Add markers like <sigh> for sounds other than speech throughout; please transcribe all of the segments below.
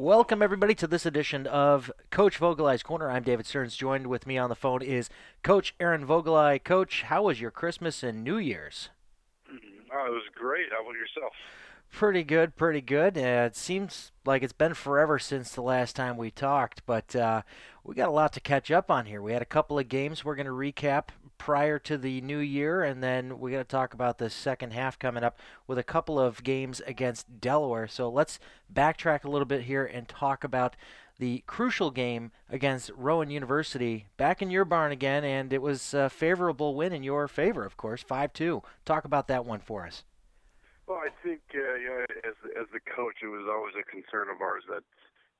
Welcome, everybody, to this edition of Coach Vogelai's Corner. I'm David Stearns. Joined with me on the phone is Coach Aaron Vogelai. Coach, how was your Christmas and New Year's? Oh, it was great. How about yourself? Pretty good, pretty good. Uh, it seems like it's been forever since the last time we talked, but uh, we got a lot to catch up on here. We had a couple of games we're going to recap prior to the new year, and then we're going to talk about the second half coming up with a couple of games against Delaware. So let's backtrack a little bit here and talk about the crucial game against Rowan University back in your barn again, and it was a favorable win in your favor, of course, 5 2. Talk about that one for us. Well, I think uh, you know, as as the coach, it was always a concern of ours that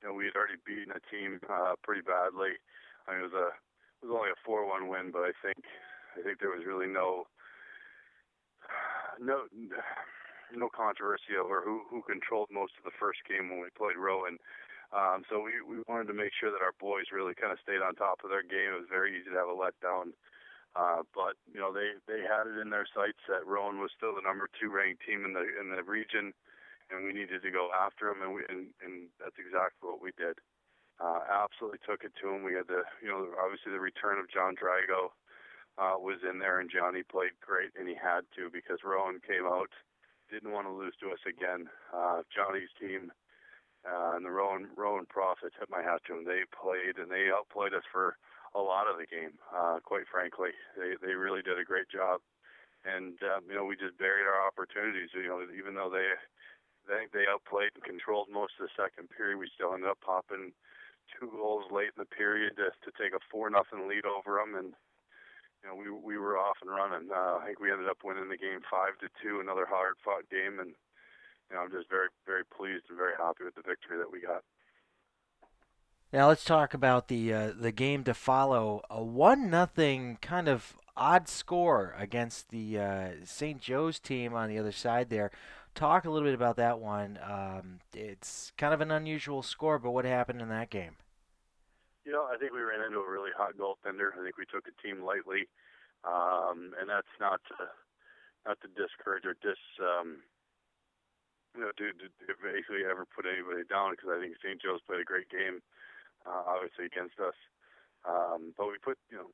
you know we had already beaten a team uh, pretty badly. I mean, it was a it was only a four-one win, but I think I think there was really no no no controversy over who who controlled most of the first game when we played Rowan. Um, so we we wanted to make sure that our boys really kind of stayed on top of their game. It was very easy to have a letdown. Uh, but you know they they had it in their sights that Rowan was still the number two ranked team in the in the region, and we needed to go after them, and we and, and that's exactly what we did. Uh, absolutely took it to him. We had the you know obviously the return of John Drago, uh, was in there, and Johnny played great, and he had to because Rowan came out, didn't want to lose to us again. Uh, Johnny's team uh, and the Rowan Rowan Profs hit my hat to them. They played and they outplayed us for a lot of the game. Uh, quite frankly, they they really did a great job, and um, you know we just buried our opportunities. You know, even though they they they outplayed and controlled most of the second period, we still ended up popping two goals late in the period to, to take a four nothing lead over them and you know, we we were off and running. Uh, I think we ended up winning the game five to two. Another hard fought game, and you know, I'm just very very pleased and very happy with the victory that we got. Now let's talk about the uh, the game to follow. A one nothing kind of odd score against the uh, St. Joe's team on the other side there. Talk a little bit about that one. Um, it's kind of an unusual score, but what happened in that game? You know, I think we ran into a really hot goaltender. I think we took the team lightly, um, and that's not to, not to discourage or dis um, you know to, to, to basically ever put anybody down because I think St. Joe's played a great game, uh, obviously against us. Um, but we put you know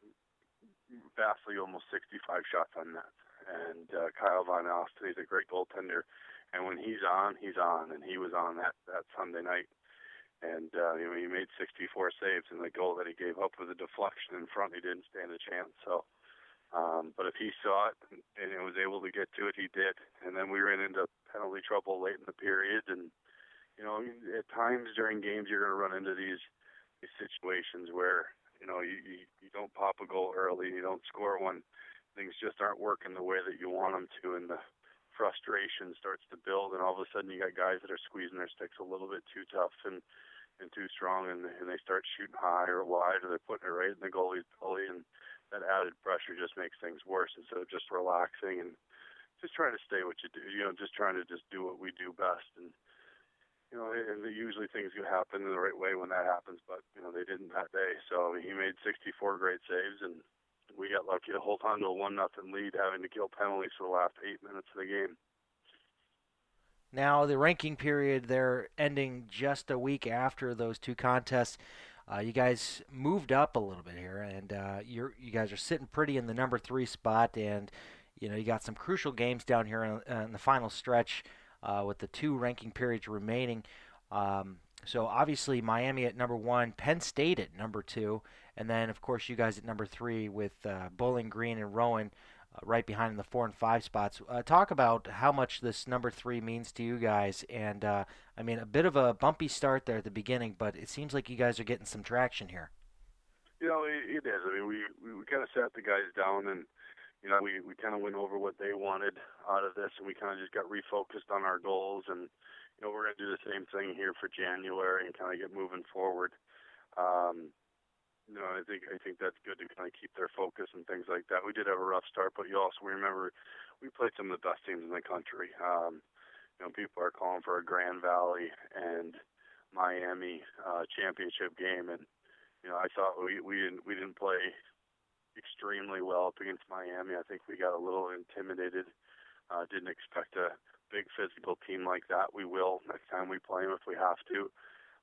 vastly almost 65 shots on net, and uh, Kyle Van Austin, he's a great goaltender, and when he's on, he's on, and he was on that that Sunday night and uh, you know he made 64 saves, and the goal that he gave up was a deflection in front. He didn't stand a chance. So, um, but if he saw it and, and was able to get to it, he did. And then we ran into penalty trouble late in the period, and you know at times during games you're going to run into these these situations where you know you, you you don't pop a goal early, you don't score one, things just aren't working the way that you want them to, and the frustration starts to build, and all of a sudden you got guys that are squeezing their sticks a little bit too tough and and too strong, and, and they start shooting high or wide, or they're putting it right in the goalie's belly, and that added pressure just makes things worse instead of just relaxing and just trying to stay what you do. You know, just trying to just do what we do best, and you know, and usually things do happen in the right way when that happens, but you know they didn't that day. So he made 64 great saves, and we got lucky to hold on to a one nothing lead, having to kill penalties for the last eight minutes of the game. Now the ranking period they're ending just a week after those two contests. Uh, you guys moved up a little bit here, and uh, you you guys are sitting pretty in the number three spot, and you know you got some crucial games down here in, in the final stretch uh, with the two ranking periods remaining. Um, so obviously Miami at number one, Penn State at number two, and then of course you guys at number three with uh, Bowling Green and Rowan uh, right behind in the four and five spots. Uh, talk about how much this number three means to you guys, and uh, I mean a bit of a bumpy start there at the beginning, but it seems like you guys are getting some traction here. You know, it, it is. I mean, we we, we kind of sat the guys down and you know, we, we kind of went over what they wanted out of this, and we kind of just got refocused on our goals. And you know, we're going to do the same thing here for January and kind of get moving forward. Um, you know, I think I think that's good to kind of keep their focus and things like that. We did have a rough start, but you also remember we played some of the best teams in the country. Um, you know, people are calling for a Grand Valley and Miami uh, championship game, and you know, I thought we we didn't we didn't play extremely well up against Miami. I think we got a little intimidated. Uh, didn't expect a big physical team like that. We will next time we play them if we have to.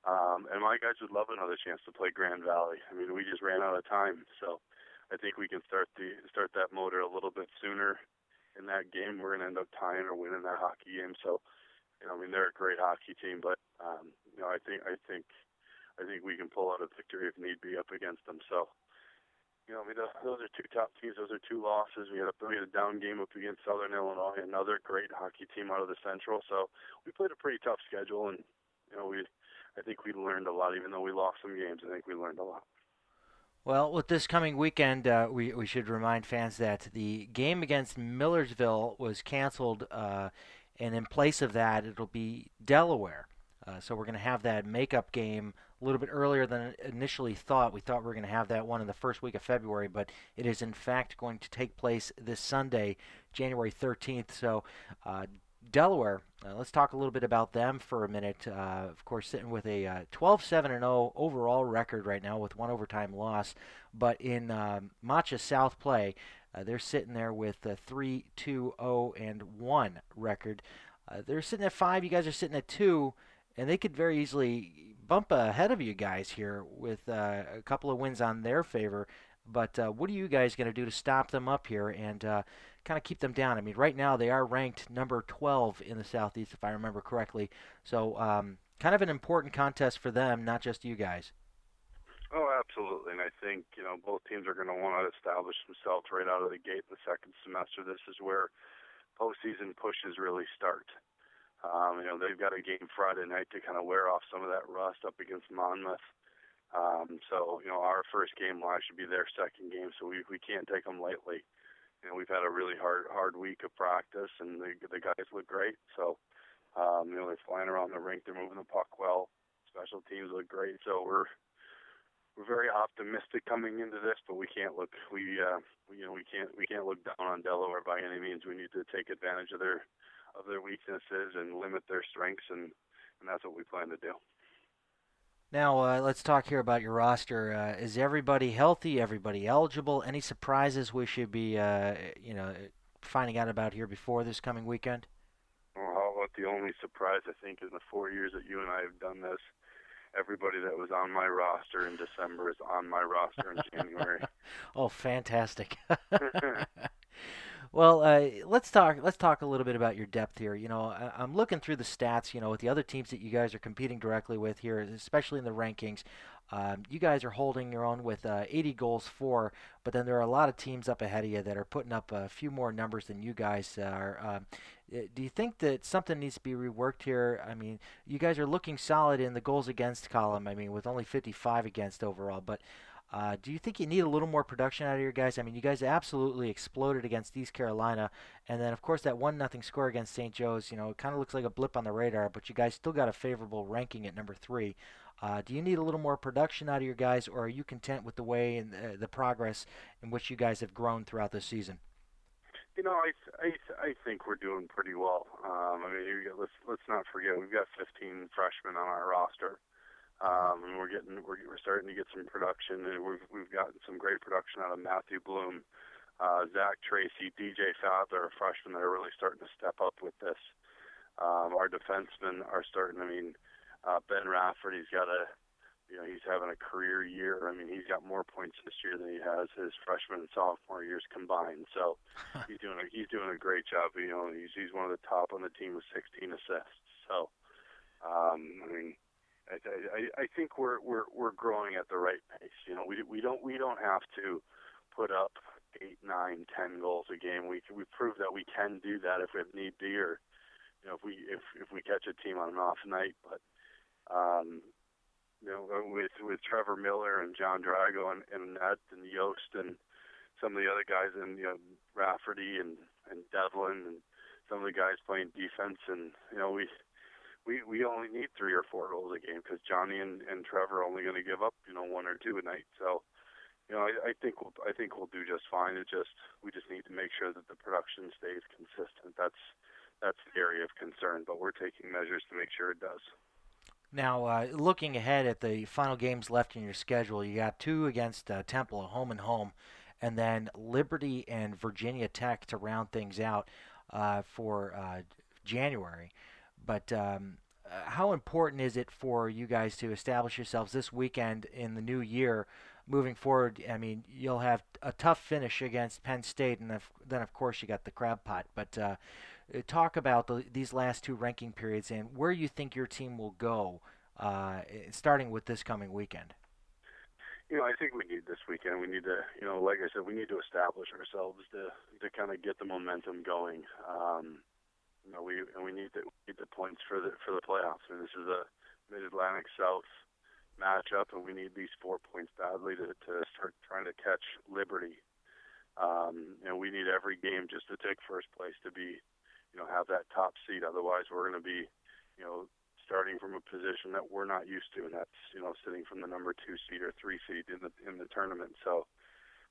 Um, and my guys would love another chance to play Grand Valley. I mean, we just ran out of time, so I think we can start the start that motor a little bit sooner. In that game, we're gonna end up tying or winning that hockey game. So, you know, I mean, they're a great hockey team, but um, you know, I think I think I think we can pull out a victory if need be up against them. So, you know, I mean, those are two top teams. Those are two losses. We had a we had a down game up against Southern Illinois, another great hockey team out of the Central. So we played a pretty tough schedule, and you know, we I think we learned a lot, even though we lost some games. I think we learned a lot. Well, with this coming weekend, uh, we we should remind fans that the game against Millersville was canceled, uh, and in place of that, it'll be Delaware. Uh, so we're going to have that makeup game a little bit earlier than initially thought. We thought we were going to have that one in the first week of February, but it is in fact going to take place this Sunday, January 13th. So uh, Delaware, uh, let's talk a little bit about them for a minute. Uh, of course, sitting with a 12 uh, 7 0 overall record right now with one overtime loss. But in um, MACHA South play, uh, they're sitting there with a 3 2 0 and 1 record. Uh, they're sitting at 5, you guys are sitting at 2, and they could very easily bump ahead of you guys here with uh, a couple of wins on their favor. But what are you guys going to do to stop them up here and kind of keep them down. I mean, right now they are ranked number 12 in the Southeast, if I remember correctly. So, um, kind of an important contest for them, not just you guys. Oh, absolutely. And I think, you know, both teams are going to want to establish themselves right out of the gate in the second semester. This is where postseason pushes really start. Um, you know, they've got a game Friday night to kind of wear off some of that rust up against Monmouth. Um, so, you know, our first game will actually be their second game, so we, we can't take them lightly you know, we've had a really hard hard week of practice, and the the guys look great. So, um, you know, they're flying around the rink, they're moving the puck well. Special teams look great. So we're we're very optimistic coming into this, but we can't look we uh, you know we can't we can't look down on Delaware by any means. We need to take advantage of their of their weaknesses and limit their strengths, and and that's what we plan to do. Now, uh, let's talk here about your roster. Uh, is everybody healthy? Everybody eligible? Any surprises we should be, uh, you know, finding out about here before this coming weekend? Well, how about the only surprise I think in the four years that you and I have done this? Everybody that was on my roster in December is on my roster in <laughs> January. oh, fantastic! <laughs> <laughs> Well, uh, let's talk. Let's talk a little bit about your depth here. You know, I, am looking through the stats. You know, with the other teams that you guys are competing directly with here, especially in the rankings. Um, you guys are holding your own with uh, 80 goals for, but then there are a lot of teams up ahead of you that are putting up a few more numbers than you guys are. Um, do you think that something needs to be reworked here? I mean, you guys are looking solid in the goals against column. I mean, with only 55 against overall, but uh, do you think you need a little more production out of your guys? I mean, you guys absolutely exploded against East Carolina, and then of course that one nothing score against St. Joe's. You know, it kind of looks like a blip on the radar, but you guys still got a favorable ranking at number three. Uh, do you need a little more production out of your guys, or are you content with the way and uh, the progress in which you guys have grown throughout the season? You know, I I I think we're doing pretty well. Um, I mean, let's let's not forget we've got 15 freshmen on our roster. Um, and we're getting we're, we're starting to get some production, and we've we've gotten some great production out of Matthew Bloom, uh, Zach Tracy, DJ Sadler, freshmen that are really starting to step up with this. Um, our defensemen are starting. I mean, uh, Ben Rafford, he's got a you know he's having a career year. I mean, he's got more points this year than he has his freshman and sophomore years combined. So <laughs> he's doing a, he's doing a great job. You know, he's he's one of the top on the team with 16 assists. So um, I mean I, I, I think we're we're we're growing at the right pace. You know, we we don't we don't have to put up eight, nine, ten goals a game. We we prove that we can do that if we need be, or you know, if we if if we catch a team on an off night. But um, you know, with with Trevor Miller and John Drago and and Ned and Yost and some of the other guys and you know Rafferty and and Devlin and some of the guys playing defense and you know we we we only need three or four goals a game because Johnny and, and Trevor are only going to give up you know one or two a night. So, you know, I, I think we'll I think we'll do just fine. It just we just need to make sure that the production stays consistent. That's that's the area of concern, but we're taking measures to make sure it does. Now, uh, looking ahead at the final games left in your schedule, you got two against uh, Temple, a home and home, and then Liberty and Virginia Tech to round things out uh, for uh, January. But um, how important is it for you guys to establish yourselves this weekend in the new year? Moving forward, I mean, you'll have a tough finish against Penn State, and then of course you got the crab pot. But uh, talk about the, these last two ranking periods and where you think your team will go, uh, starting with this coming weekend you know, I think we need this weekend. We need to, you know, like I said, we need to establish ourselves to to kind of get the momentum going. Um, you know, we and we need to need the points for the for the playoffs. And this is a Mid Atlantic South matchup, and we need these four points badly to to start trying to catch Liberty. Um, and we need every game just to take first place to be, you know, have that top seed. Otherwise, we're going to be, you know, starting from a position that we're not used to, and that's you know sitting from the number two seed or three seed in the in the tournament. So,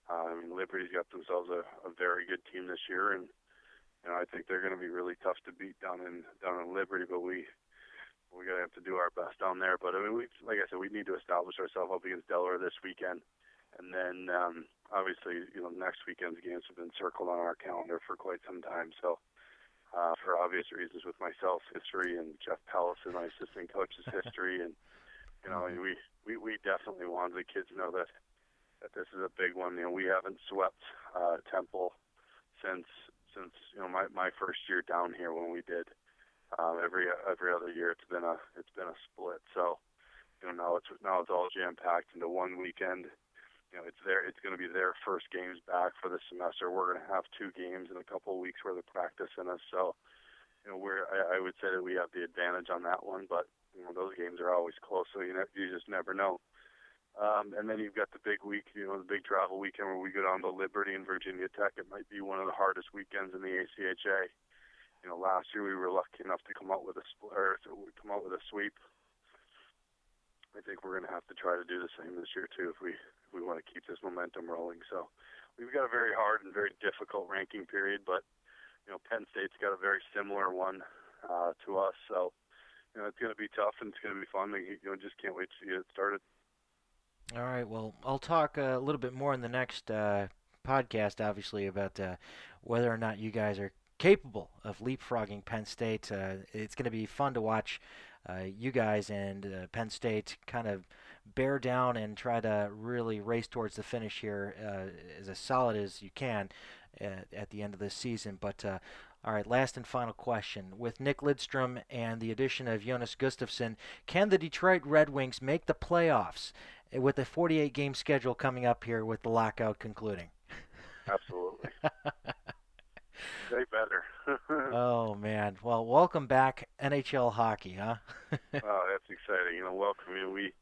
uh, I mean, Liberty's got themselves a, a very good team this year, and you know I think they're going to be really tough to beat down in down in Liberty. But we we're going to have to do our best down there. But I mean, we like I said, we need to establish ourselves up against Delaware this weekend, and then um, obviously you know next weekend's games have been circled on our calendar for quite some time. So uh, for obvious reasons with myself history and Jeff Pallison, my assistant coach's <laughs> history, and you know we we we definitely want the kids to know that that this is a big one. You know we haven't swept uh, Temple since since you know my my first year down here when we did. Um, every every other year it's been a it's been a split. So you know now it's now it's all jam packed into one weekend you know, it's their it's going to be their first games back for the semester. We're going to have two games in a couple of weeks worth of practice in us. So, you know, we're I, I would say that we have the advantage on that one, but you know, those games are always close, so you know, you just never know. Um, and then you've got the big week, you know, the big travel weekend where we go down to Liberty and Virginia Tech. It might be one of the hardest weekends in the ACHA. You know, last year we were lucky enough to come out with a or to come out with a sweep. I think we're going to have to try to do the same this year too if we if we want to keep this momentum rolling. So we've got a very hard and very difficult ranking period, but you know Penn State's got a very similar one uh, to us. So you know it's going to be tough and it's going to be fun. You know just can't wait to see it started. All right. Well, I'll talk a little bit more in the next uh, podcast, obviously, about uh, whether or not you guys are capable of leapfrogging Penn State. Uh, it's going to be fun to watch uh, you guys and uh, Penn State kind of bear down and try to really race towards the finish here uh, as, as solid as you can at, at, the end of this season. But all right, last and final question. With Nick Lidstrom and the addition of Jonas Gustavsson, can the Detroit Red Wings make the playoffs with a 48 game schedule coming up here with the lockout concluding? Absolutely. <laughs> They better. <laughs> oh man! Well, welcome back NHL hockey, huh? <laughs> oh, that's exciting. You know, welcome. You we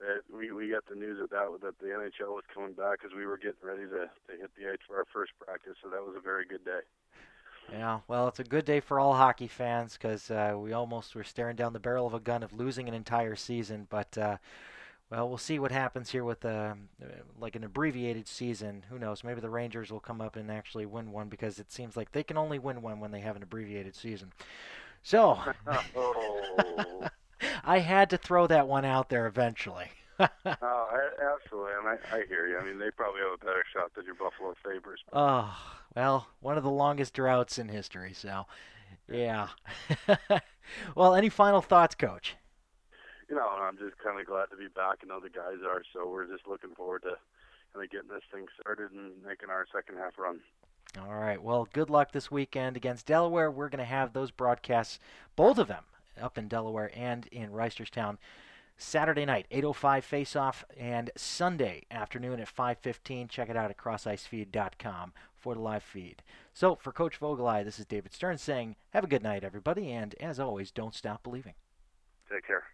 that we we got the news of that that the NHL was coming back as we were getting ready to to hit the ice for our first practice. So that was a very good day. Yeah, well, it's a good day for all hockey fans because uh, we almost were staring down the barrel of a gun of losing an entire season, but. Uh, well, we'll see what happens here with uh, like an abbreviated season. Who knows? Maybe the Rangers will come up and actually win one because it seems like they can only win one when they have an abbreviated season. So, oh. <laughs> I had to throw that one out there eventually. <laughs> oh, absolutely, and I, I hear you. I mean, they probably have a better shot than your Buffalo Sabres. Oh, well, one of the longest droughts in history. So, yeah. <laughs> well, any final thoughts, Coach? You know, I'm just kind of glad to be back, and other guys are. So we're just looking forward to kind of getting this thing started and making our second half run. All right. Well, good luck this weekend against Delaware. We're going to have those broadcasts, both of them, up in Delaware and in Reisterstown. Saturday night, 8:05 face-off, and Sunday afternoon at 5:15. Check it out at crossicefeed.com for the live feed. So, for Coach Vogelai, this is David Stern saying, "Have a good night, everybody, and as always, don't stop believing." Take care.